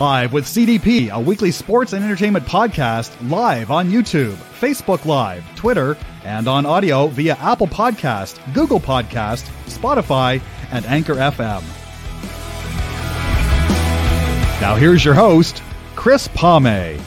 Live with CDP, a weekly sports and entertainment podcast live on YouTube, Facebook Live, Twitter, and on audio via Apple Podcast, Google Podcast, Spotify, and Anchor FM. Now here's your host, Chris Palme.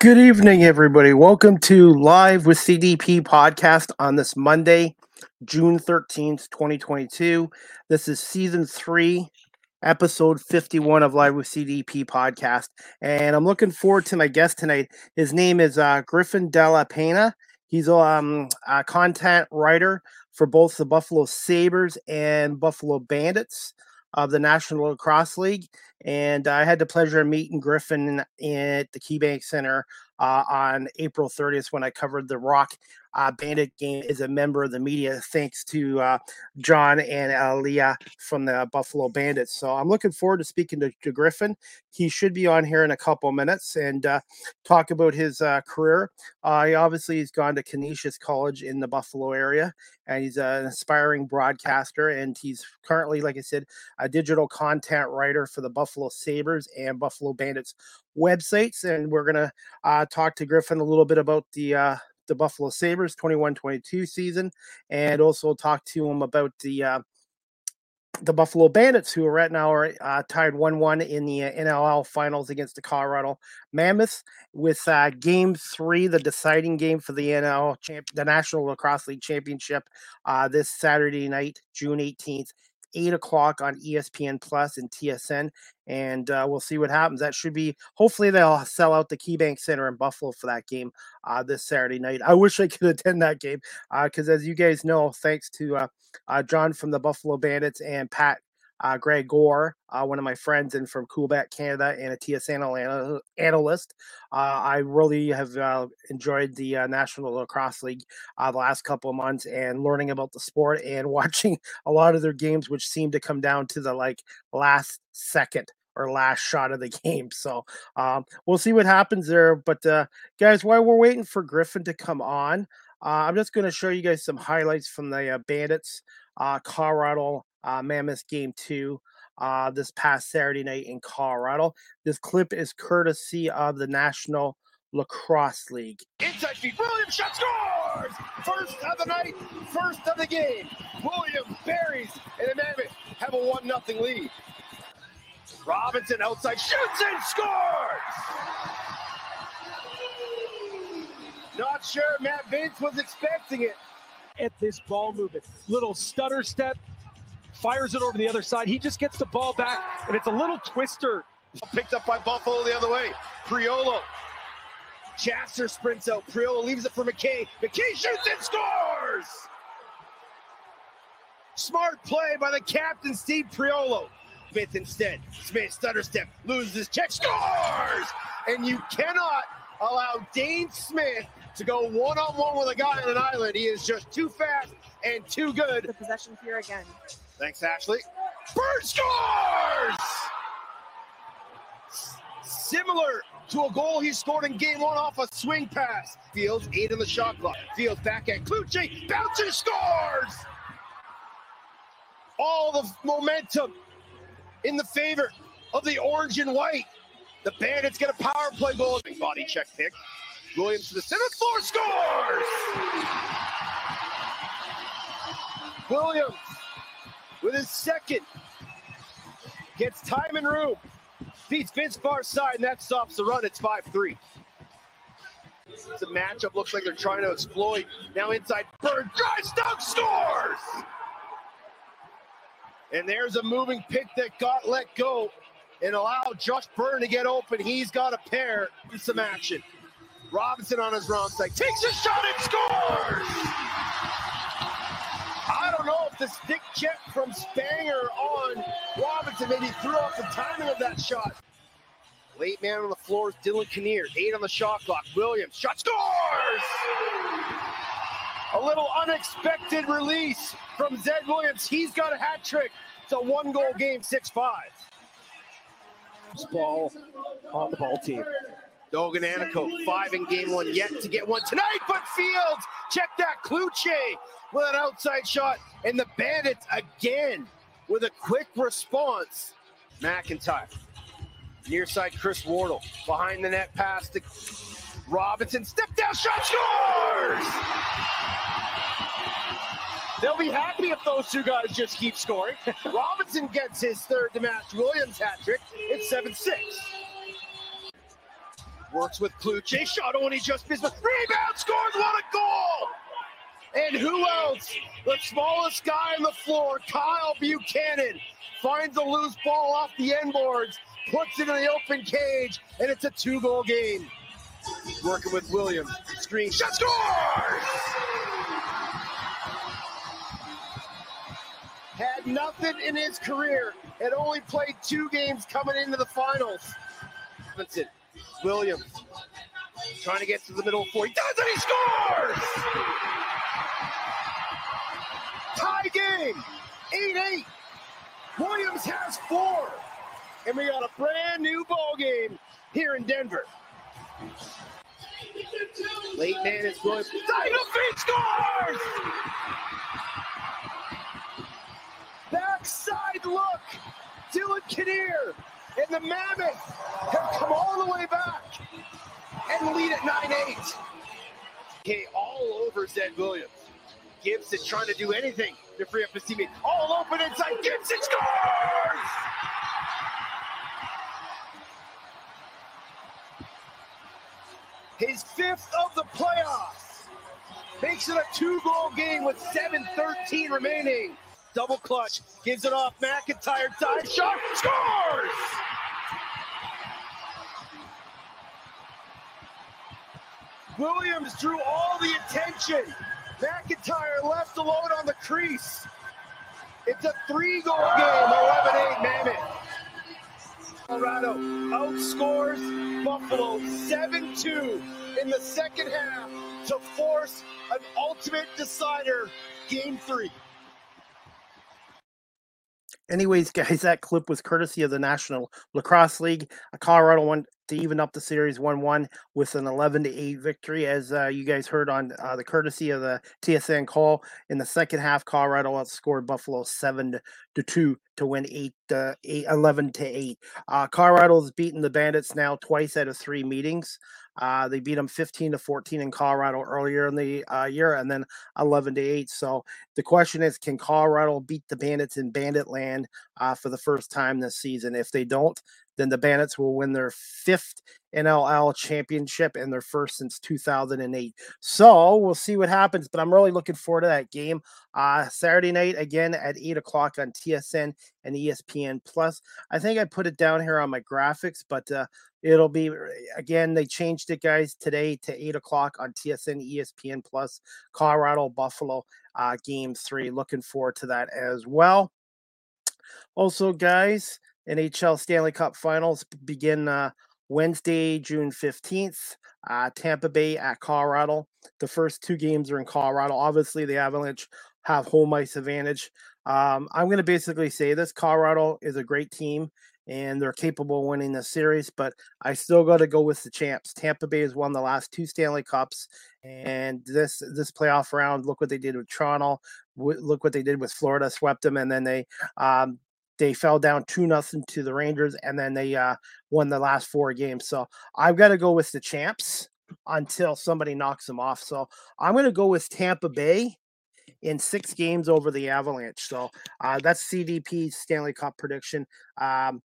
Good evening, everybody. Welcome to Live with CDP podcast on this Monday, June 13th, 2022. This is season three, episode 51 of Live with CDP podcast. And I'm looking forward to my guest tonight. His name is uh, Griffin Della Pena. He's um, a content writer for both the Buffalo Sabres and Buffalo Bandits of the National Lacrosse League. And I had the pleasure of meeting Griffin at the KeyBank Center uh, on April 30th when I covered the Rock uh, Bandit game is a member of the media, thanks to uh, John and Leah from the Buffalo Bandits. So I'm looking forward to speaking to, to Griffin. He should be on here in a couple minutes and uh, talk about his uh, career. Uh, he obviously he's gone to Canisius College in the Buffalo area, and he's an aspiring broadcaster. And he's currently, like I said, a digital content writer for the Buffalo Sabres and Buffalo Bandits websites. And we're gonna uh, talk to Griffin a little bit about the uh, the Buffalo Sabres 21-22 season, and also talk to him about the uh, the Buffalo Bandits, who are right now are uh, tied one-one in the uh, NLL finals against the Colorado Mammoths, with uh, Game Three, the deciding game for the NL champ, the National Lacrosse League Championship, uh, this Saturday night, June 18th eight o'clock on ESPN Plus and TSN, and uh, we'll see what happens. That should be hopefully they'll sell out the KeyBank Center in Buffalo for that game uh, this Saturday night. I wish I could attend that game because, uh, as you guys know, thanks to uh, uh, John from the Buffalo Bandits and Pat uh, Greg Gore, uh, one of my friends and from Coolback Canada and a TSN analyst. Uh, I really have uh, enjoyed the uh, National Lacrosse League uh, the last couple of months and learning about the sport and watching a lot of their games, which seem to come down to the like last second or last shot of the game. So um, we'll see what happens there. But guys, while we're waiting for Griffin to come on, I'm just going to show you guys some highlights from the Bandits Colorado uh, Mammoth Game 2 uh, this past Saturday night in Colorado. This clip is courtesy of the National Lacrosse League. Inside feed, Williams shot scores! First of the night, first of the game. Williams buries, and the Mammoth have a 1 0 lead. Robinson outside shoots and scores! Not sure Matt Vince was expecting it. At this ball movement, little stutter step, fires it over the other side. He just gets the ball back, and it's a little twister. Picked up by Buffalo the other way. Priolo. Jasser sprints out. Priolo leaves it for McKay. McKay shoots and scores! Smart play by the captain, Steve Priolo. Smith instead. Smith stutter step, loses check, scores! And you cannot allow Dhane Smith to go one on one with a guy on an island. He is just too fast and too good. The possession here again. Thanks, Ashley. Byrne scores! Similar to a goal he scored in game one off a swing pass. Fields, eight in the shot clock. Fields back at Kluche. Bouncer scores! All the momentum in the favor of the orange and white. The Bandits get a power play goal. Body check pick. Williams to the center floor scores! Williams with his second. Gets time and room. Beats Vince far side, and that stops the run. It's 5 3. It's a matchup. Looks like they're trying to exploit. Now inside, Byrne drives down, scores! And there's a moving pick that got let go and allowed Josh Byrne to get open. He's got a pair. With some action. Robinson on his wrong side takes a shot and scores! I don't know if the stick check from Spanger on Robinson maybe threw off the timing of that shot. Late man on the floor is Dylan Kinnear. Eight on the shot clock. Williams, shot scores! A little unexpected release from Zed Williams. He's got a hat trick. It's a one goal game, 6 5. Ball on the ball team. Dogan Anico, five in game one, yet to get one tonight, but Fields, check that, Cloutier with an outside shot, and the Bandits again with a quick response. McIntyre, near side Chris Wardle, behind the net pass to Robinson, step down shot, scores! They'll be happy if those two guys just keep scoring. Robinson gets his third to match Williams hat trick. It's 7 6. Works with Cloutier. Shot only just missed. Rebound scores. What a goal! And who else? The smallest guy on the floor, Kyle Buchanan, finds a loose ball off the end boards, puts it in the open cage, and it's a two goal game. Working with Williams. Screen shot scores! Had nothing in his career. Had only played two games coming into the finals. Robinson, Williams, trying to get to the middle four. He does it, he scores! Tie game, 8-8. Williams has four. And we got a brand new ball game here in Denver. Late man is. Dino feet scores! Backside look. Dylan Kinnear and the Mammoth have come all the way back and lead at 9-8. Okay, all over Zed Williams. Gibson trying to do anything to free up his teammate. All open inside. Gibson scores! His fifth of the playoffs. Makes it a two-goal game with 7-13 remaining. Double clutch. Gives it off. McIntyre dive shot. Scores! Williams drew all the attention. McIntyre left alone on the crease. It's a three-goal game, 11-8 Mammoth. Colorado outscores Buffalo 7-2 in the second half to force an ultimate decider, game three. Anyways, guys, that clip was courtesy of the National Lacrosse League. A Colorado won to even up the series 1-1 with an 11 to 8 victory as uh, you guys heard on uh, the courtesy of the TSN call in the second half Colorado outscored Buffalo 7 to 2 to win 8, uh, 8 11 to 8. Uh, Colorado's beaten the Bandits now twice out of 3 meetings. Uh, they beat them 15 to 14 in Colorado earlier in the uh, year, and then 11 to 8. So the question is, can Colorado beat the Bandits in Bandit Land uh, for the first time this season? If they don't, then the Bandits will win their fifth NLL championship and their first since 2008. So we'll see what happens, but I'm really looking forward to that game. Uh, Saturday night again at 8 o'clock on TSN and ESPN Plus. I think I put it down here on my graphics, but uh, it'll be again, they changed it, guys, today to 8 o'clock on TSN, ESPN Plus, Colorado, Buffalo, uh, game three. Looking forward to that as well. Also, guys, NHL Stanley Cup Finals begin uh, Wednesday, June 15th. Uh, Tampa Bay at Colorado. The first two games are in Colorado. Obviously, the Avalanche have home ice advantage. Um, I'm going to basically say this Colorado is a great team and they're capable of winning the series, but I still got to go with the champs. Tampa Bay has won the last two Stanley Cups, and this this playoff round, look what they did with Toronto. Look what they did with Florida, swept them, and then they um, they fell down two nothing to the Rangers, and then they uh, won the last four games. So I've got to go with the champs until somebody knocks them off. So I'm going to go with Tampa Bay in six games over the Avalanche. So uh, that's CDP Stanley Cup prediction. Um,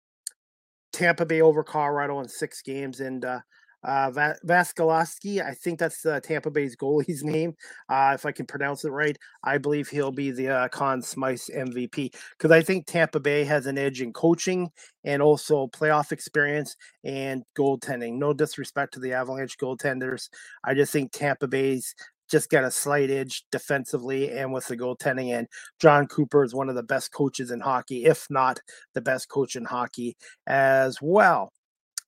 Tampa Bay over Colorado in six games, and uh, uh. I think that's uh, Tampa Bay's goalie's name, uh, if I can pronounce it right. I believe he'll be the uh, Conn Smythe MVP because I think Tampa Bay has an edge in coaching and also playoff experience and goaltending. No disrespect to the Avalanche goaltenders. I just think Tampa Bay's just got a slight edge defensively and with the goaltending. And Jon Cooper is one of the best coaches in hockey, if not the best coach in hockey as well.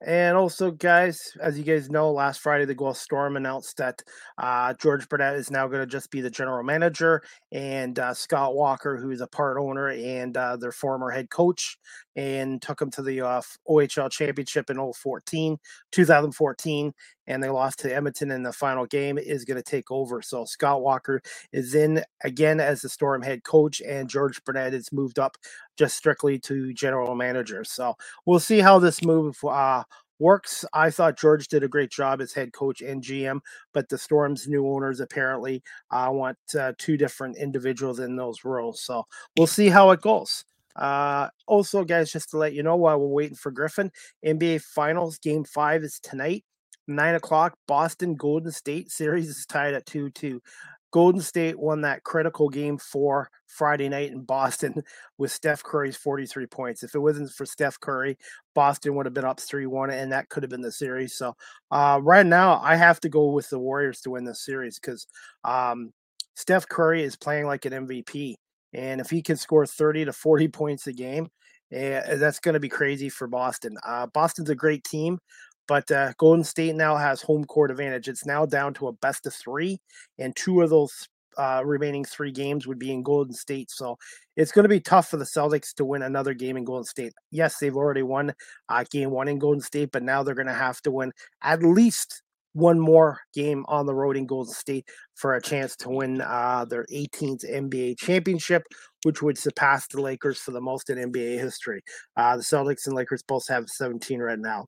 And also, guys, as you guys know, last Friday the Guelph Storm announced that uh, George Burnett is now going to just be the general manager, and uh, Scott Walker, who is a part owner and uh, their former head coach, and took them to the uh, OHL championship in 014, 2014, and they lost to Edmonton in the final game, is going to take over. So Scott Walker is in again as the Storm head coach, and George Burnett is moved up just strictly to general manager. So we'll see how this move uh, works. I thought George did a great job as head coach and GM, but the Storm's new owners apparently uh, want uh, two different individuals in those roles. So we'll see how it goes. Uh, also, guys, just to let you know while we're waiting for Griffin, NBA Finals Game Five is tonight, nine o'clock. Boston Golden State series is tied at two two. Golden State won that critical game for Friday night in Boston with Steph Curry's 43 points. If it wasn't for Steph Curry, Boston would have been up 3 1, and that could have been the series. So, uh, right now, I have to go with the Warriors to win this series because um, Steph Curry is playing like an MVP. And if he can score 30 to 40 points a game, eh, that's going to be crazy for Boston. Uh, Boston's a great team, but uh, Golden State now has home court advantage. It's now down to a best of three, and two of those uh, remaining three games would be in Golden State. So it's going to be tough for the Celtics to win another game in Golden State. Yes, they've already won uh, game one in Golden State, but now they're going to have to win at least one more game on the road in Golden State for a chance to win uh, their 18th NBA championship, which would surpass the Lakers for the most in NBA history. Uh, the Celtics and Lakers both have 17 right now.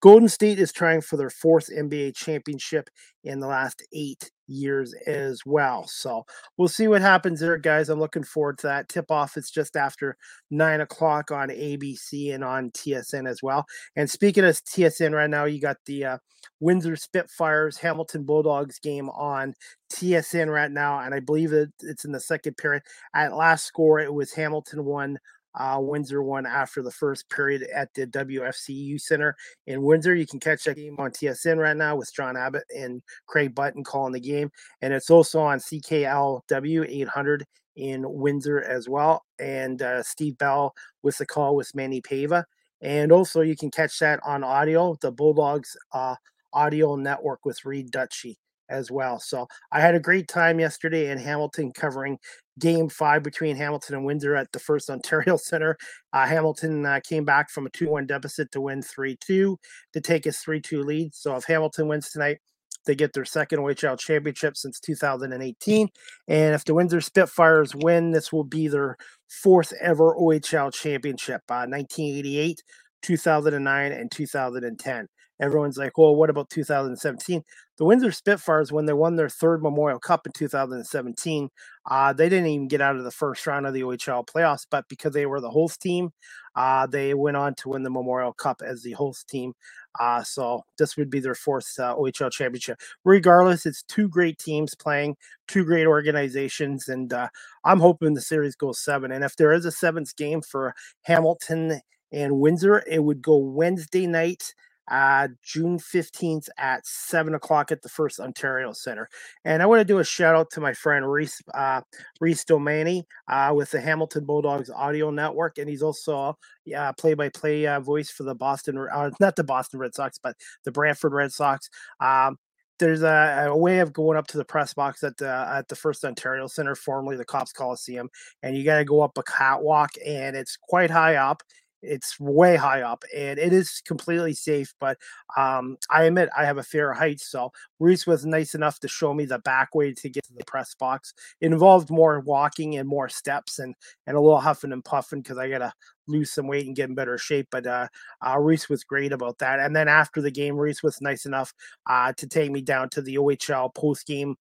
Golden State is trying for their fourth NBA championship in the last eight years as well. So we'll see what happens there, guys. I'm looking forward to that. Tip off It's just after nine o'clock on ABC and on TSN as well. And speaking of TSN right now, you got the uh, Windsor Spitfires Hamilton Bulldogs game on TSN right now, and I believe that it's in the second period. At last score, it was Hamilton one. Uh, Windsor won after the first period at the WFCU Center in Windsor. You can catch that game on TSN right now with John Abbott and Craig Button calling the game. And it's also on CKLW 800 in Windsor as well. And uh, Steve Bell with the call with Manny Pava. And also, you can catch that on audio, the Bulldogs uh, audio network with Reed Dutchy as well. So I had a great time yesterday in Hamilton covering game five between Hamilton and Windsor at the First Ontario Center. Uh, Hamilton uh, came back from a 2 1 deficit to win 3 2 to take a 3 2 lead. So if Hamilton wins tonight, they get their second OHL championship since 2018. And if the Windsor Spitfires win, this will be their fourth ever OHL championship, uh, 1988, 2009, and 2010 everyone's like, well, what about 2017? The Windsor Spitfires, when they won their third Memorial Cup in 2017, uh, they didn't even get out of the first round of the OHL playoffs, but because they were the host team, uh, they went on to win the Memorial Cup as the host team. Uh, so this would be their fourth uh, OHL championship. Regardless, it's two great teams playing, two great organizations, and uh, I'm hoping the series goes seven. And if there is a seventh game for Hamilton and Windsor, it would go Wednesday night uh, June 15th at 7 o'clock at the First Ontario Center. And I want to do a shout out to my friend Reese, uh, Reese Domani uh, with the Hamilton Bulldogs Audio Network. And he's also uh, play by play voice for the Boston, uh, not the Boston Red Sox, but the Brantford Red Sox. Um, there's a, a, way of going up to the press box at the at the First Ontario Center, formerly the Copps Coliseum, and you got to go up a catwalk, and it's quite high up it's way high up and it is completely safe but um, i admit i have a fear of heights so reese was nice enough to show me the back way to get to the press box. It involved more walking and more steps and and a little huffing and puffing because i gotta lose some weight and get in better shape but uh, uh, reese was great about that and then after the game reese was nice enough uh, to take me down to the ohl post game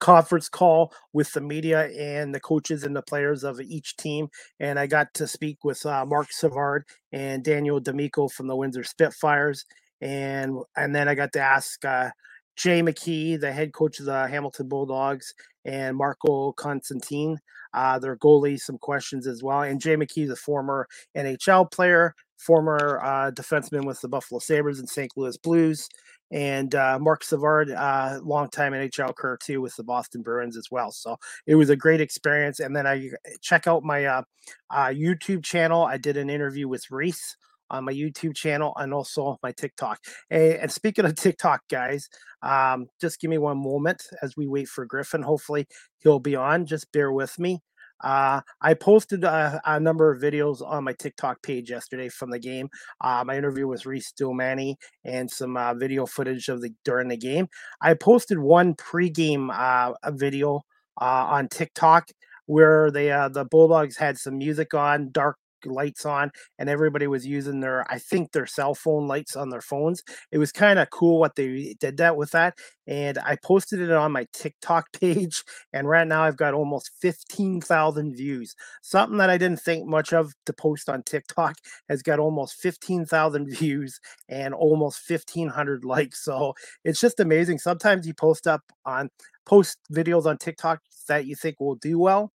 conference call with the media and the coaches and the players of each team. And I got to speak with uh, Marc Savard and Daniel D'Amico from the Windsor Spitfires. And and then I got to ask uh, Jay McKee, the head coach of the Hamilton Bulldogs, and Marco Costantini, uh, their goalie, some questions as well. And Jay McKee, the former NHL player, former uh, defenseman with the Buffalo Sabres and St. Louis Blues and uh, Marc Savard, uh, longtime NHL career too with the Boston Bruins as well. So it was a great experience. And then I check out my uh, uh, YouTube channel. I did an interview with Reese on my YouTube channel and also my TikTok. And, and speaking of TikTok, guys, um, just give me one moment as we wait for Griffin. Hopefully, he'll be on. Just bear with me. Uh, I posted a, a, number of videos on my TikTok page yesterday from the game. Uh, my interview with Reese Domani and some uh, video footage of the during the game. I posted one pregame uh, video uh, on TikTok where they uh, the Bulldogs had some music on, dark lights on and everybody was using their i think their cell phone lights on their phones. It was kind of cool what they did that with that and i posted it on my tiktok page and right now i've got almost 15000 views. Something that i didn't think much of to post on tiktok has got almost 15000 views and almost 1500 likes so it's just amazing. Sometimes you post up on post videos on tiktok that you think will do well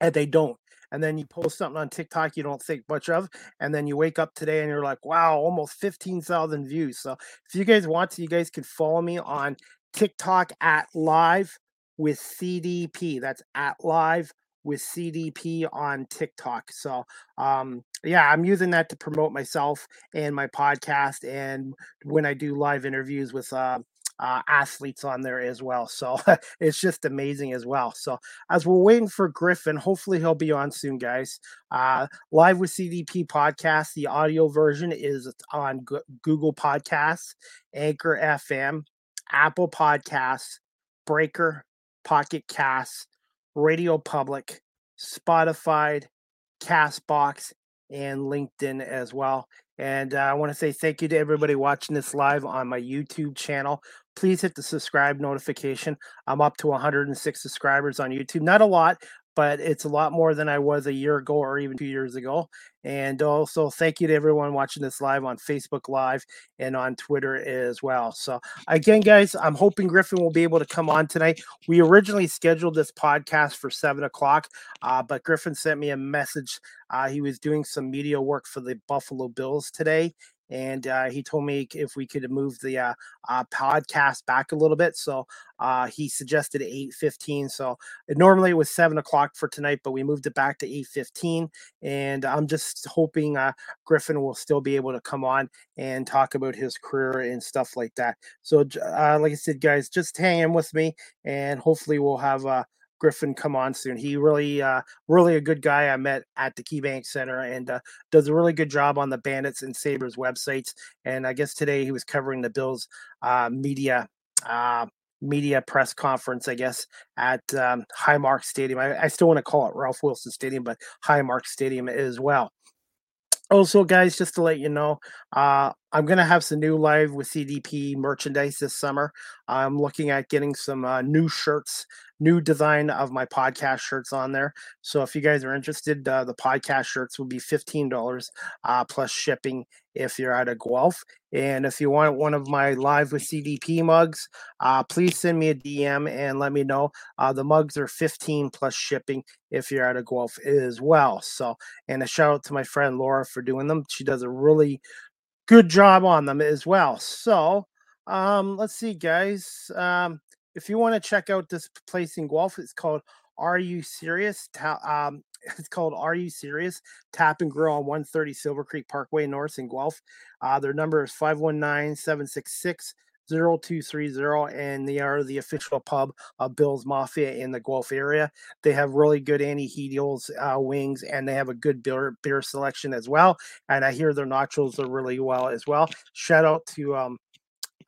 and they don't and then you post something on TikTok you don't think much of, and then you wake up today and you're like, wow, almost 15,000 views. So if you guys want to, you guys can follow me on TikTok at live with CDP. That's at live with CDP on TikTok. So, um, yeah, I'm using that to promote myself and my podcast. And when I do live interviews with uh, uh, athletes on there as well. So it's just amazing as well. So as we're waiting for Griffin, hopefully he'll be on soon, guys. Uh, Live with CDP podcast. The audio version is on G- Google Podcasts, Anchor FM, Apple Podcasts, Breaker, Pocket Casts, Radio Public, Spotify, Castbox, and LinkedIn as well. And uh, I want to say thank you to everybody watching this live on my YouTube channel please hit the subscribe notification. I'm up to 106 subscribers on YouTube. Not a lot, but it's a lot more than I was a year ago or even two years ago. And also, thank you to everyone watching this live on Facebook Live and on Twitter as well. So, again, guys, I'm hoping Griffin will be able to come on tonight. We originally scheduled this podcast for seven o'clock, uh, but Griffin sent me a message. Uh, he was doing some media work for the Buffalo Bills today, and uh, he told me if we could move the uh, uh, podcast back a little bit. So uh, he suggested eight fifteen. So normally it was seven o'clock for tonight, but we moved it back to eight fifteen. And I'm just hoping uh, Griffin will still be able to come on and talk about his career and stuff like that. So uh, like I said, guys, just hang in with me, and hopefully we'll have Griffin come on soon. He really, uh, really a good guy I met at the KeyBank Center and uh, does a really good job on the Bandits and Sabres websites. And I guess today he was covering the Bills uh, media uh, media press conference, I guess, at um, Highmark Stadium. I, I still want to call it Ralph Wilson Stadium, but Highmark Stadium as well. Also, guys, just to let you know, uh, I'm going to have some new live with CDP merchandise this summer. I'm looking at getting some uh, new shirts new design of my podcast shirts on there. So if you guys are interested, uh, the podcast shirts will be $15 uh, plus shipping if you're out of Guelph. And if you want one of my live with CDP mugs, uh, please send me a DM and let me know. Uh, the mugs are 15 plus shipping if you're out of Guelph as well. So, and a shout out to my friend Laura for doing them. She does a really good job on them as well. So, um, let's see, guys. Um, if you want to check out this place in Guelph, it's called Are You Serious? Um, it's called Are You Serious? Tap and Grill on 130 Silver Creek Parkway North in Guelph. Uh, their number is 519 766 0230 and they are the official pub of Bill's Mafia in the Guelph area. They have really good anhydrous uh, wings and they have a good beer, beer selection as well. And I hear their nachos are really well as well. Shout out to um,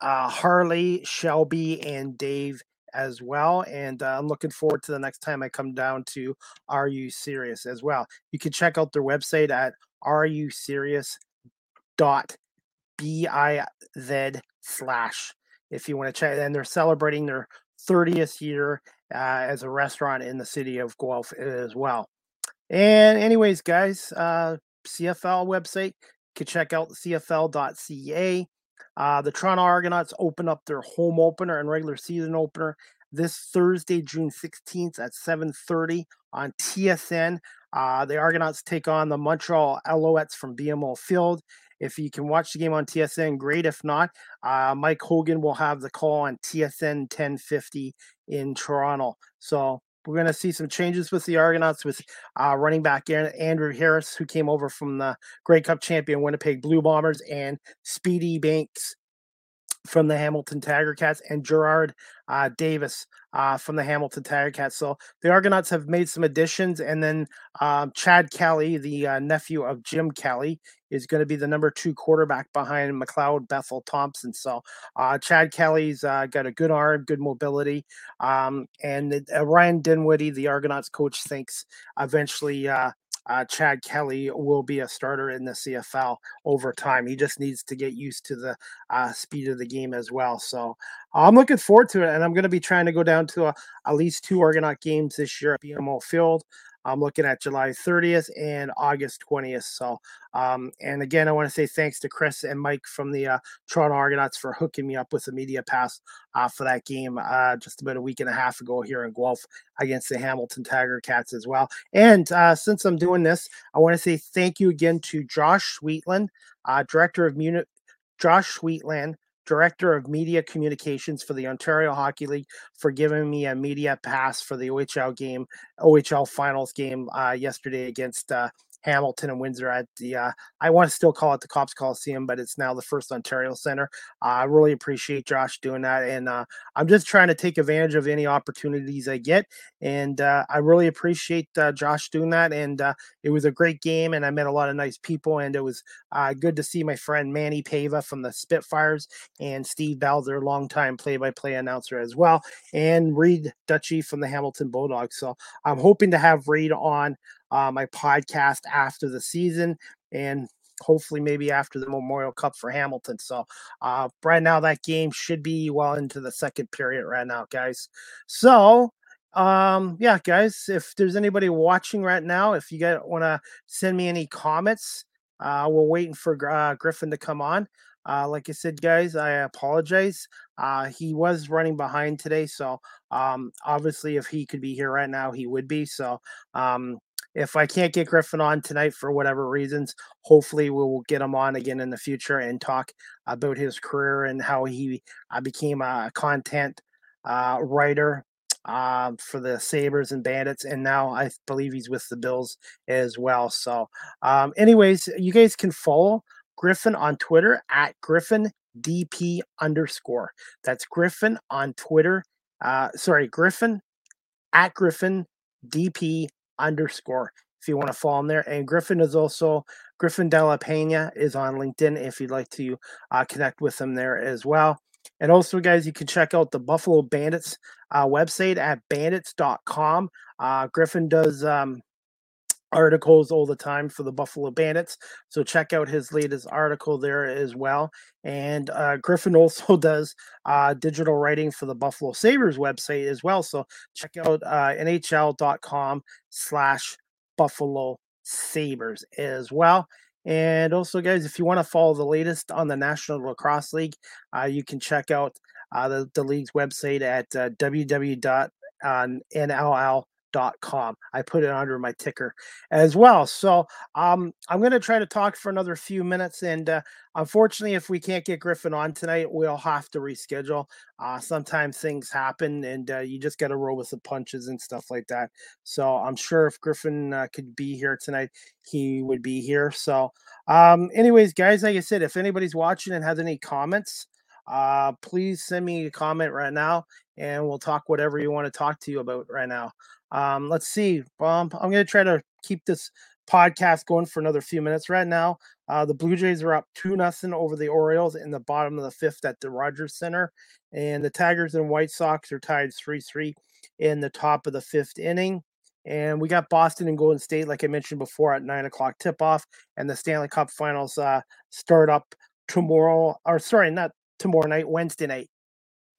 uh, Harley, Shelby, and Dave as well. And uh, I'm looking forward to the next time I come down to Are You Serious as well. You can check out their website at Are You Serious dot B I Z slash if you want to check. And they're celebrating their 30th year uh, as a restaurant in the city of Guelph as well. And anyways, guys, uh, CFL website. You can check out CFL.ca. Uh, the Toronto Argonauts open up their home opener and regular season opener this Thursday, June 16th at 7:30 on TSN. Uh, the Argonauts take on the Montreal Alouettes from BMO Field. If you can watch the game on TSN, great. If not, uh, Mike Hogan will have the call on TSN 1050 in Toronto. So we're going to see some changes with the Argonauts with uh, running back Andrew Harris, who came over from the Grey Cup champion Winnipeg Blue Bombers, and Speedy Banks from the Hamilton Tiger Cats and Gerard uh, Davis uh, from the Hamilton Tiger Cats. So the Argonauts have made some additions, and then um, Chad Kelly, the uh, nephew of Jim Kelly, is going to be the number two quarterback behind McLeod Bethel Thompson. So uh, Chad Kelly's uh, got a good arm, good mobility, um, and uh, Ryan Dinwiddie, the Argonauts coach, thinks eventually uh, Chad Kelly will be a starter in the CFL over time. He just needs to get used to the uh, speed of the game as well. So I'm looking forward to it, and I'm going to be trying to go down to a, at least two Argonaut games this year at BMO Field. I'm looking at July 30th and August 20th. So, um, and again, I want to say thanks to Chris and Mike from the uh, Toronto Argonauts for hooking me up with a media pass uh, for that game uh, just about a week and a half ago here in Guelph against the Hamilton Tiger Cats as well. And uh, since I'm doing this, I want to say thank you again to Josh Sweetland, uh, Director of Muni- Josh Sweetland, Director of Media Communications for the Ontario Hockey League, for giving me a media pass for the OHL game, OHL Finals game uh, yesterday against uh, Hamilton and Windsor at the uh, I want to still call it the Copps Coliseum, but it's now the First Ontario Center. Uh, I really appreciate Josh doing that, and uh, I'm just trying to take advantage of any opportunities I get, and uh, I really appreciate uh, Josh doing that. And uh, it was a great game, and I met a lot of nice people, and it was good to see my friend Manny Pava from the Spitfires and Steve their longtime play-by-play announcer as well, and Reed Dutchy from the Hamilton Bulldogs. So I'm hoping to have Reed on uh, my podcast after the season and hopefully maybe after the Memorial Cup for Hamilton. So uh, right now that game should be well into the second period right now, guys. So um yeah guys if there's anybody watching right now if you guys want to send me any comments uh we're waiting for uh, griffin to come on uh, like I said, guys, I apologize. Uh, he was running behind today, so um, obviously, if he could be here right now, he would be. So um, if I can't get Griffin on tonight for whatever reasons, hopefully we will get him on again in the future and talk about his career and how he uh, became a content uh, writer uh, for the Sabres and Bandits, and now I believe he's with the Bills as well. So, um, anyways, you guys can follow Griffin on Twitter at Griffin DP underscore. That's Griffin on Twitter. Uh, sorry, Griffin at Griffin DP underscore if you want to follow him there. And Griffin is also Griffin Della Pena is on LinkedIn if you'd like to uh, connect with him there as well. And also, guys, you can check out the Buffalo Bandits uh, website at bandits.com. Uh, Griffin does um, articles all the time for the Buffalo Bandits. So check out his latest article there as well. And uh, Griffin also does uh, digital writing for the Buffalo Sabres website as well. So check out uh, nhl.com slash Buffalo Sabres as well. And also, guys, if you want to follow the latest on the National Lacrosse League, uh, you can check out uh, the, the league's website at uh, www.nll dot com. I put it under my ticker as well. So um, I'm going to try to talk for another few minutes. And uh, unfortunately, if we can't get Griffin on tonight, we'll have to reschedule. Uh, sometimes things happen and uh, you just got to roll with the punches and stuff like that. So I'm sure if Griffin uh, could be here tonight, he would be here. So, um, anyways, guys, like I said, if anybody's watching and has any comments, uh, please send me a comment right now and we'll talk whatever you want to talk to you about right now. Um, let's see. Um, I'm going to try to keep this podcast going for another few minutes. Right now, uh, the Blue Jays are up two nothing over the Orioles in the bottom of the fifth at the Rogers Center, and the Tigers and White Sox are tied three three in the top of the fifth inning. And we got Boston and Golden State, like I mentioned before, at nine o'clock tip off, and the Stanley Cup Finals uh, start up tomorrow. Or sorry, not tomorrow night, Wednesday night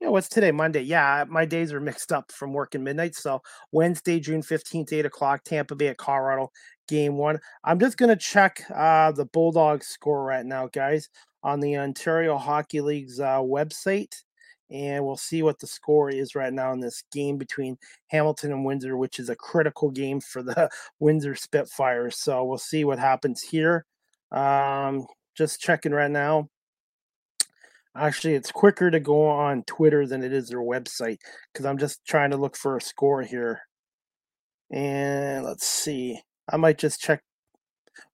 you know, what's today? Monday. Yeah, my days are mixed up from working midnight. So Wednesday, June 15th, 8 o'clock, Tampa Bay at Colorado, game one. I'm just going to check uh, the Bulldogs score right now, guys, on the Ontario Hockey League's uh, website. And we'll see what the score is right now in this game between Hamilton and Windsor, which is a critical game for the Windsor Spitfires. So we'll see what happens here. Um, just checking right now. Actually, it's quicker to go on Twitter than it is their website because I'm just trying to look for a score here. And let's see. I might just check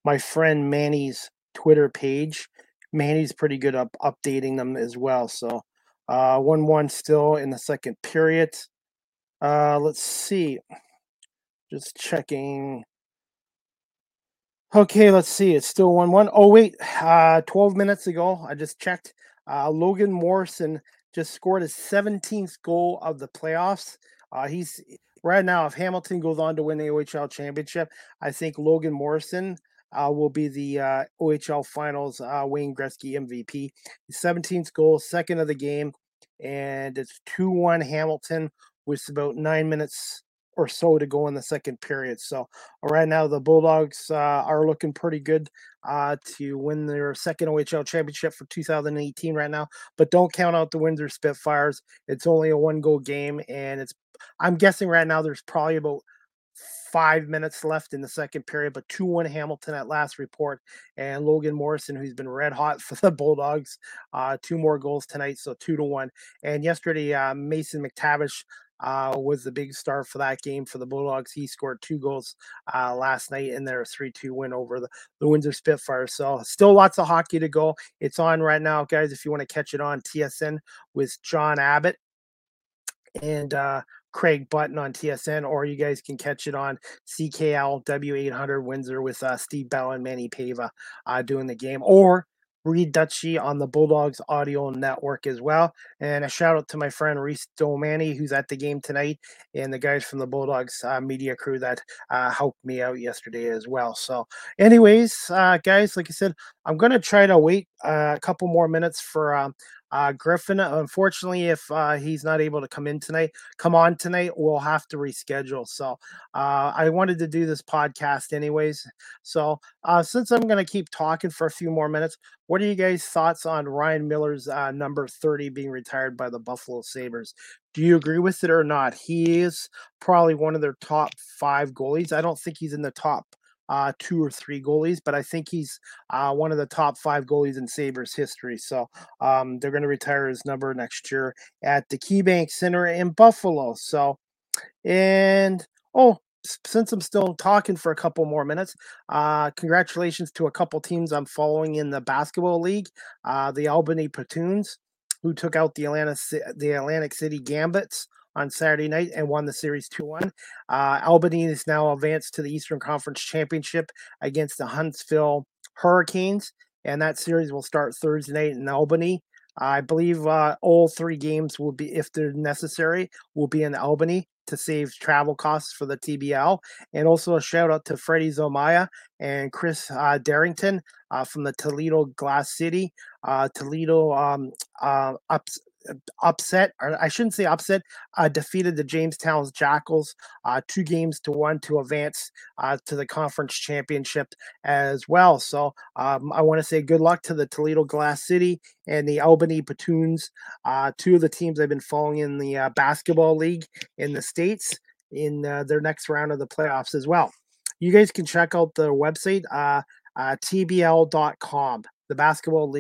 my friend Manny's Twitter page. Manny's pretty good up updating them as well. So uh, one one still in the second period. Uh, let's see. Just checking. Okay, let's see. It's still one one. Oh wait, uh, twelve minutes ago, I just checked. Uh, Logan Morrison just scored his 17th goal of the playoffs. Uh, he's right now. If Hamilton goes on to win the OHL championship, I think Logan Morrison uh, will be the uh, OHL Finals uh, Wayne Gretzky MVP. 17th goal, second of the game, and it's 2 1 Hamilton with about nine minutes or so to go in the second period. So right now, the Bulldogs uh, are looking pretty good uh, to win their second OHL championship for 2018 right now. But don't count out the Windsor Spitfires. It's only a one goal game, and it's I'm guessing right now there's probably about five minutes left in the second period, but 2 1 Hamilton at last report. And Logan Morrison, who's been red hot for the Bulldogs, uh, two more goals tonight, so 2 to 1. And yesterday, uh, Mason McTavish uh, was the big star for that game for the Bulldogs. He scored two goals uh, last night in their 3 2 win over the, the Windsor Spitfires. So, still lots of hockey to go. It's on right now, guys. If you want to catch it on TSN with John Abbott and uh, Craig Button on TSN, or you guys can catch it on CKL W800 Windsor with uh, Steve Bell and Manny Pava uh, doing the game, or Reed Dutchy on the Bulldogs audio network as well. And a shout out to my friend Reese Domani, who's at the game tonight, and the guys from the Bulldogs uh, media crew that uh, helped me out yesterday as well. So, anyways, uh, guys, like I said, I'm going to try to wait uh, a couple more minutes for um, uh, Griffin, unfortunately, if uh, he's not able to come in tonight, come on tonight, we'll have to reschedule. So uh, I wanted to do this podcast anyways. So uh, since I'm going to keep talking for a few more minutes, what are you guys' thoughts on Ryan Miller's uh, number 30 being retired by the Buffalo Sabres? Do you agree with it or not? He is probably one of their top five goalies. I don't think he's in the top uh, two or three goalies, but I think he's uh, one of the top five goalies in Sabres history. So um, they're going to retire his number next year at the KeyBank Center in Buffalo. So, and oh, since I'm still talking for a couple more minutes, uh, congratulations to a couple teams I'm following in the basketball league. Uh, the Albany Platoons, who took out the Atlanta the Atlantic City Gambits on Saturday night and won the series 2 1. Uh, Albany is now advanced to the Eastern Conference Championship against the Huntsville Hurricanes, and that series will start Thursday night in Albany. I believe uh, all three games will be, if they're necessary, will be in Albany to save travel costs for the TBL. And also a shout out to Freddie Zomaya and Chris uh, Darrington uh, from the Toledo Glass City. Uh, Toledo um, uh, ups, upset, or I shouldn't say upset, uh, defeated the Jamestown Jackals uh, two games to one to advance uh, to the conference championship as well. So um, I want to say good luck to the Toledo Glass City and the Albany Platoons, uh, two of the teams I've been following in the uh, basketball league in the States in uh, their next round of the playoffs as well. You guys can check out the website, tbl.com the basketball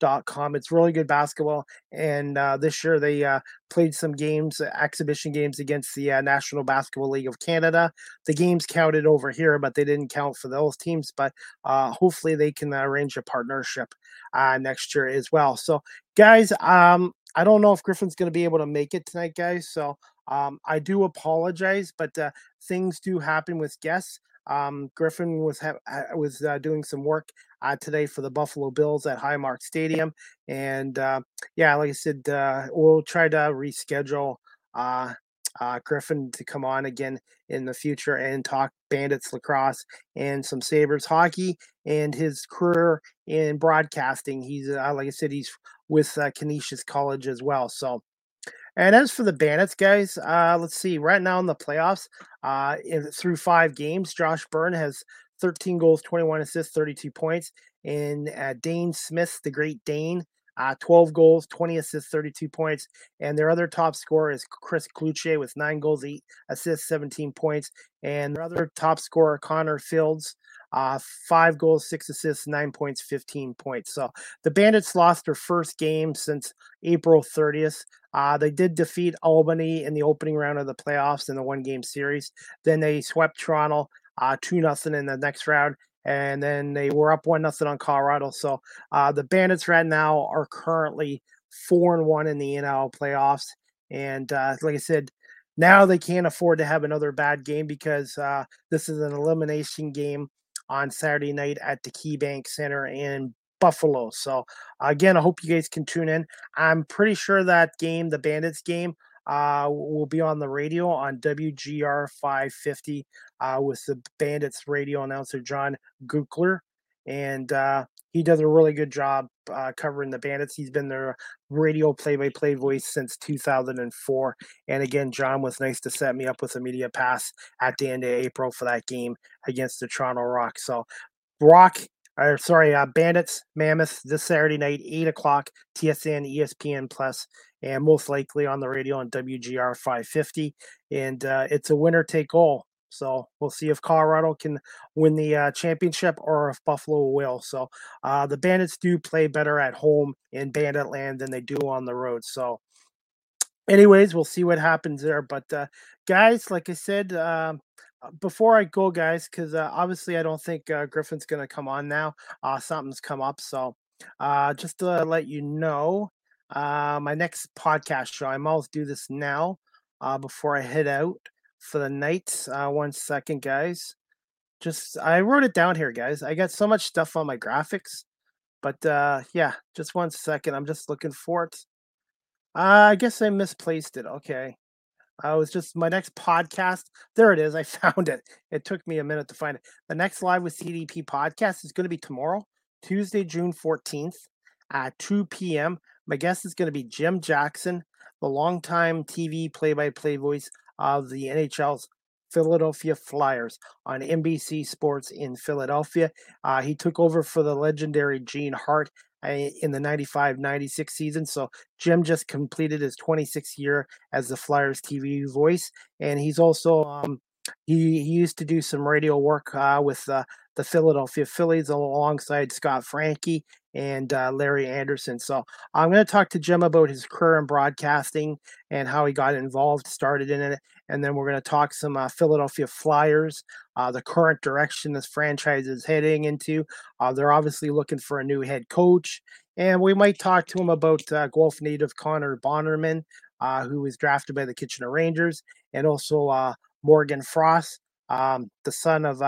league.com. It's really good basketball. And uh, this year they uh, played some games, exhibition games against the uh, National Basketball League of Canada. The games counted over here, but they didn't count for those teams. But uh, hopefully they can arrange a partnership uh, next year as well. So, guys, um, I don't know if Griffin's going to be able to make it tonight, guys. So um, I do apologize, but uh, things do happen with guests. Um, Griffin was ha- was uh, doing some work uh, today for the Buffalo Bills at Highmark Stadium, and uh, yeah, like I said, uh, we'll try to reschedule uh, uh, Griffin to come on again in the future and talk Bandits lacrosse and some Sabres hockey and his career in broadcasting. He's like I said, he's with Canisius College as well, so. And as for the Bandits, guys, uh, let's see. Right now in the playoffs, uh, in, through five games, Josh Byrne has 13 goals, 21 assists, 32 points. And uh, Dhane Smith, the great Dane, uh, 12 goals, 20 assists, 32 points. And their other top scorer is Chris Cloutier with nine goals, eight assists, 17 points. And their other top scorer, Connor Fields, uh, five goals, six assists, nine points, 15 points. So the Bandits lost their first game since April 30th. Uh, they did defeat Albany in the opening round of the playoffs in the one game series. Then they swept Toronto uh, 2 nothing in the next round. And then they were up 1 nothing on Colorado. So uh, the Bandits right now are currently 4 and 1 in the NL playoffs. And uh, like I said, now they can't afford to have another bad game because uh, this is an elimination game on Saturday night at the KeyBank Center in Buffalo. So again, I hope you guys can tune in. I'm pretty sure that game, the Bandits game, uh, will be on the radio on WGR 550 uh, with the Bandits radio announcer John Gurtler. And uh, he does a really good job uh, covering the Bandits. He's been their radio play-by-play voice since 2004. And again, John was nice to set me up with a media pass at the end of April for that game against the Toronto Rock. So, Rock, or sorry, uh, Bandits, Mammoth this Saturday night, eight o'clock, TSN, ESPN Plus, and most likely on the radio on WGR 550. And uh, it's a winner take all. So we'll see if Colorado can win the uh, championship or if Buffalo will. So uh, the Bandits do play better at home in Bandit Land than they do on the road. So, anyways, we'll see what happens there. But uh, guys, like I said, um, uh, before I go, guys, because uh, obviously I don't think uh, Griffin's going to come on now. something's come up. So just to let you know, my next podcast show, I might do this now before I head out for the night. Uh, one second, guys. Just I wrote it down here, guys. I got so much stuff on my graphics, but uh, yeah, just one second. I'm just looking for it. Uh, I guess I misplaced it. Okay. I was just my next podcast. There it is. I found it. It took me a minute to find it. The next live with CDP podcast is going to be tomorrow, Tuesday, June 14th at 2 p.m. My guest is going to be Jim Jackson, the longtime TV play by play voice of the NHL's Philadelphia Flyers on NBC Sports in Philadelphia. Uh, he took over for the legendary Gene Hart uh, in the 95 96 season. So Jim just completed his 26th year as the Flyers TV voice. And he's also, um, he, he used to do some radio work uh, with uh, the Philadelphia Phillies alongside Scott Franzke and uh, Larry Andersen. So I'm going to talk to Jim about his career in broadcasting and how he got involved, started in it, and then we're going to talk some uh, Philadelphia Flyers, uh, the current direction this franchise is heading into. Uh, they're obviously looking for a new head coach, and we might talk to him about uh, Guelph native Connor Bunnaman, uh, who was drafted by the Kitchener Rangers, and also Morgan Frost. Um, the son of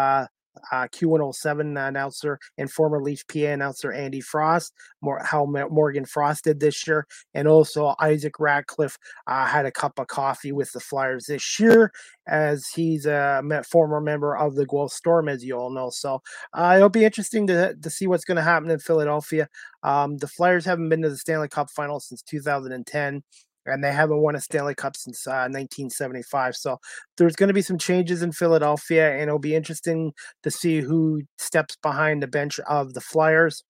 uh, Q107 announcer and former Leaf PA announcer Andy Frost, more, how Morgan Frost did this year, and also Isaac Ratcliffe uh, had a cup of coffee with the Flyers this year, as he's a former member of the Guelph Storm, as you all know. So uh, it'll be interesting to, to see what's going to happen in Philadelphia. Um, the Flyers haven't been to the Stanley Cup final since 2010 and they haven't won a Stanley Cup since uh, 1975. So there's going to be some changes in Philadelphia, and it'll be interesting to see who steps behind the bench of the Flyers.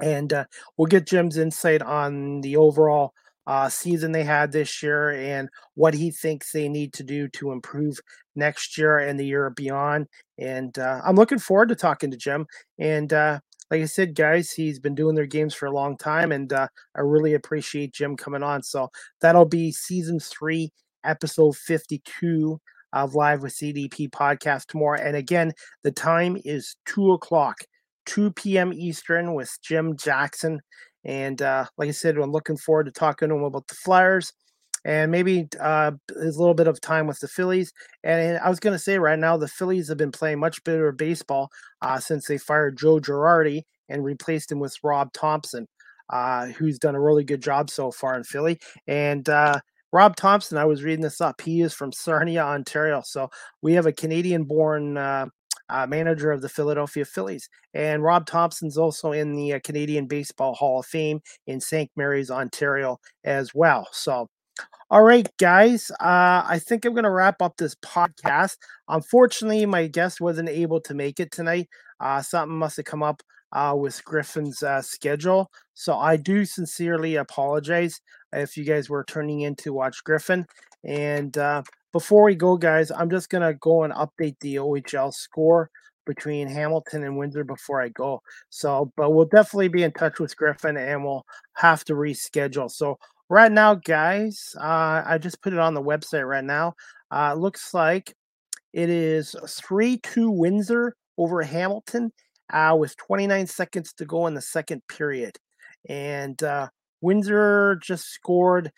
And uh, we'll get Jim's insight on the overall uh, season they had this year and what he thinks they need to do to improve next year and the year beyond. And uh, I'm looking forward to talking to Jim. And uh, like I said, guys, he's been doing their games for a long time, and uh, I really appreciate Jim coming on. So that'll be season three, episode 52 of Live with CDP podcast tomorrow. And again, the time is two o'clock, 2 p.m. Eastern with Jim Jackson. And uh, like I said, I'm looking forward to talking to him about the Flyers and maybe uh, a little bit of time with the Phillies. And I was going to say right now, the Phillies have been playing much better baseball uh, since they fired Joe Girardi and replaced him with Rob Thomson, uh, who's done a really good job so far in Philly. And uh, Rob Thomson, I was reading this up. He is from Sarnia, Ontario. So we have a Canadian born uh, uh, manager of the Philadelphia Phillies. And Rob Thomson's also in the uh, Canadian Baseball Hall of Fame in St. Mary's, Ontario as well. So all right, guys. Uh, I think I'm going to wrap up this podcast. Unfortunately, my guest wasn't able to make it tonight. Uh, something must have come up uh, with Griffin's uh, schedule. So I do sincerely apologize if you guys were turning in to watch Griffin. And uh, before we go, guys, I'm just going to go and update the OHL score between Hamilton and Windsor before I go. So, but we'll definitely be in touch with Griffin and we'll have to reschedule. So, right now, guys, uh, I just put it on the website right now. Uh, looks like it is 3 2 Windsor over Hamilton uh, with 29 seconds to go in the second period. And uh, Windsor just scored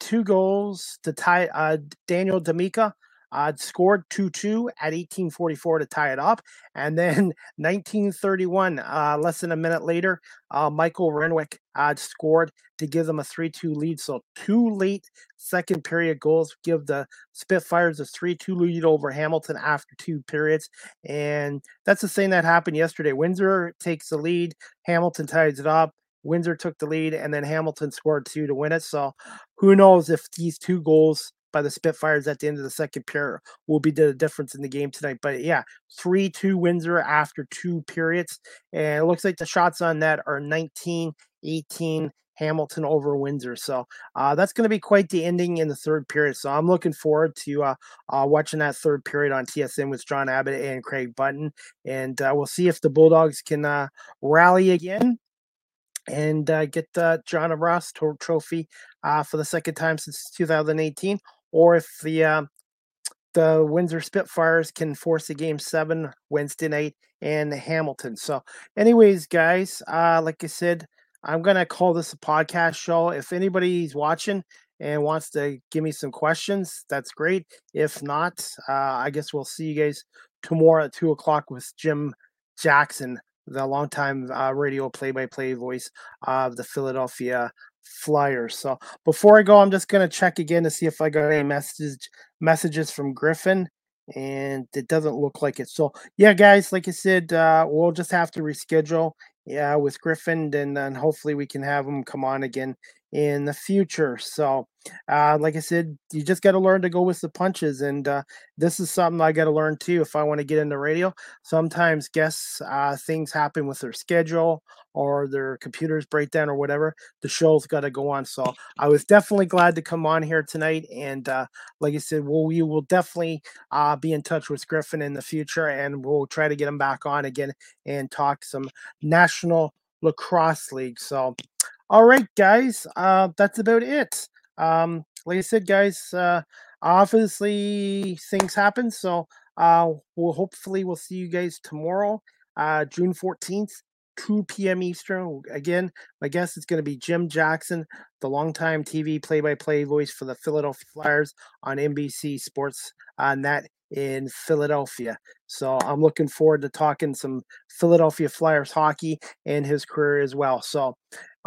two goals to tie uh, Daniel D'Amica uh, scored 2 2 at 1844 to tie it up. And then 1931, uh, less than a minute later, uh, Michael Renwick scored to give them a 3 2 lead. So, two late second period goals give the Spitfires a 3 2 lead over Hamilton after two periods. And that's the same that happened yesterday. Windsor takes the lead, Hamilton ties it up. Windsor took the lead, and then Hamilton scored two to win it. So, who knows if these two goals by the Spitfires at the end of the second period will be the difference in the game tonight. But yeah, 3 2 Windsor after two periods. And it looks like the shots on that are 19 18 Hamilton over Windsor. So uh, that's going to be quite the ending in the third period. So I'm looking forward to uh, uh, watching that third period on TSN with John Abbott and Craig Button. And uh, we'll see if the Bulldogs can uh, rally again and uh, get the John Ross trophy for the second time since 2018 or if the uh, the Windsor Spitfires can force a game seven Wednesday night in Hamilton. So, anyways, guys, uh, like I said, I'm gonna call this a podcast show. If anybody's watching and wants to give me some questions, that's great. If not, uh, I guess we'll see you guys tomorrow at two o'clock with Jim Jackson, the longtime uh, radio play-by-play voice of the Philadelphia Flyers. So before I go, I'm just gonna check again to see if I got any message messages from Griffin, and it doesn't look like it. So yeah, guys, like I said, uh, we'll just have to reschedule. Yeah, with Griffin, and then hopefully we can have him come on again in the future. So, uh, like I said, you just got to learn to go with the punches, and uh, this is something I got to learn too if I want to get into radio. Sometimes guests uh, things happen with their schedule or their computers break down or whatever. The show's got to go on. So I was definitely glad to come on here tonight, and uh, like I said, well, we will definitely uh, be in touch with Griffin in the future, and we'll try to get him back on again and talk some national lacrosse league. So all right, guys, uh, that's about it. Um, like I said, guys, uh, obviously things happen, so uh, we'll hopefully we'll see you guys tomorrow, uh, June fourteenth, two p.m. Eastern. Again, my guess is going to be Jim Jackson, the longtime TV play-by-play voice for the Philadelphia Flyers on NBC Sports on that in Philadelphia. So I'm looking forward to talking some Philadelphia Flyers hockey and his career as well. So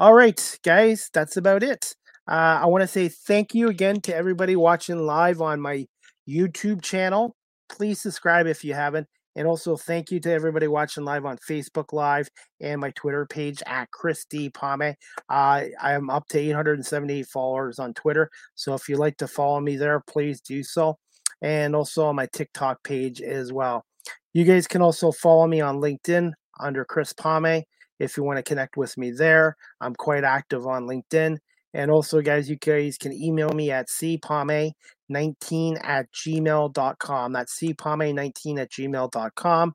all right, guys, that's about it. Uh, I want to say thank you again to everybody watching live on my YouTube channel. Please subscribe if you haven't. And also thank you to everybody watching live on Facebook Live and my Twitter page at Chris D. Pame. Uh, I am up to 878 followers on Twitter. So if you'd like to follow me there, please do so. And also on my TikTok page as well. You guys can also follow me on LinkedIn under Chris Pame if you want to connect with me there. I'm quite active on LinkedIn. And also, guys, you guys can email me at cpame19 at gmail.com. That's cpame19 at gmail.com.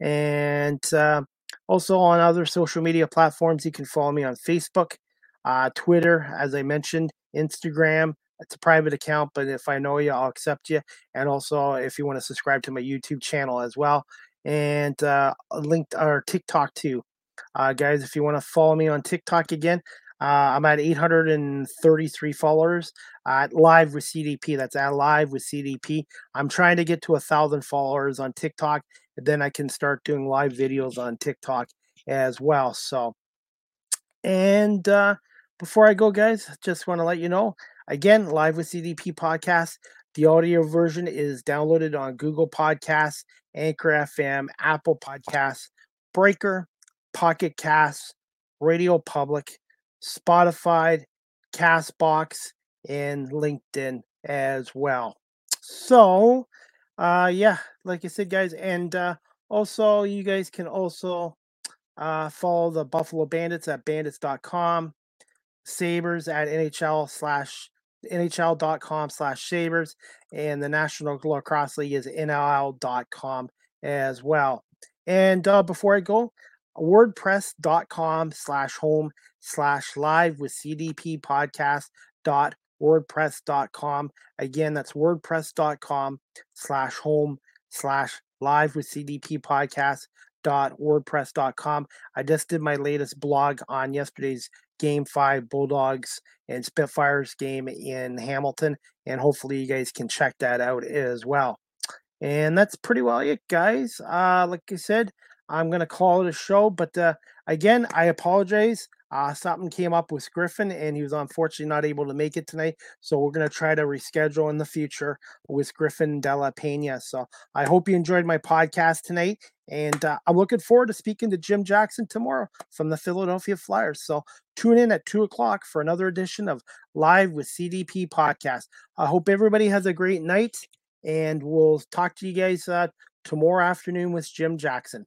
And uh, also on other social media platforms, you can follow me on Facebook, uh, Twitter, as I mentioned, Instagram. It's a private account, but if I know you, I'll accept you. And also, if you want to subscribe to my YouTube channel as well, and uh, linked or TikTok too. Uh, guys, if you want to follow me on TikTok again, uh, I'm at 833 followers at live with CDP. That's at live with CDP. I'm trying to get to a thousand followers on TikTok, and then I can start doing live videos on TikTok as well. So, and uh, before I go, guys, just want to let you know again, live with CDP podcast. The audio version is downloaded on Google Podcasts, Anchor FM, Apple Podcasts, Breaker, Pocket Cast, Radio Public, Spotify, Castbox, and LinkedIn as well. So, uh, yeah, like I said, guys, and uh, also you guys can also Uh, follow the Buffalo Bandits at bandits.com, Sabres at NHL slash NHL.com slash Sabres, and the National Lacrosse League is NL.com as well. And uh, before I go, wordpress.com slash home slash live with CDP podcast dot wordpress.com. Again, that's wordpress.com slash home slash live with CDP podcast dot wordpress.com. I just did my latest blog on yesterday's game five Bulldogs and Spitfires game in Hamilton, and hopefully you guys can check that out as well. And that's pretty well it, guys. Uh, like I said, I'm gonna call it a show, but uh, again, I apologize. Uh, something came up with Griffin, and he was unfortunately not able to make it tonight. So we're going to try to reschedule in the future with Griffin Della Pena. So I hope you enjoyed my podcast tonight, and uh, I'm looking forward to speaking to Jim Jackson tomorrow from the Philadelphia Flyers. So tune in at two o'clock for another edition of Live with CDP podcast. I hope everybody has a great night, and we'll talk to you guys uh, tomorrow afternoon with Jim Jackson.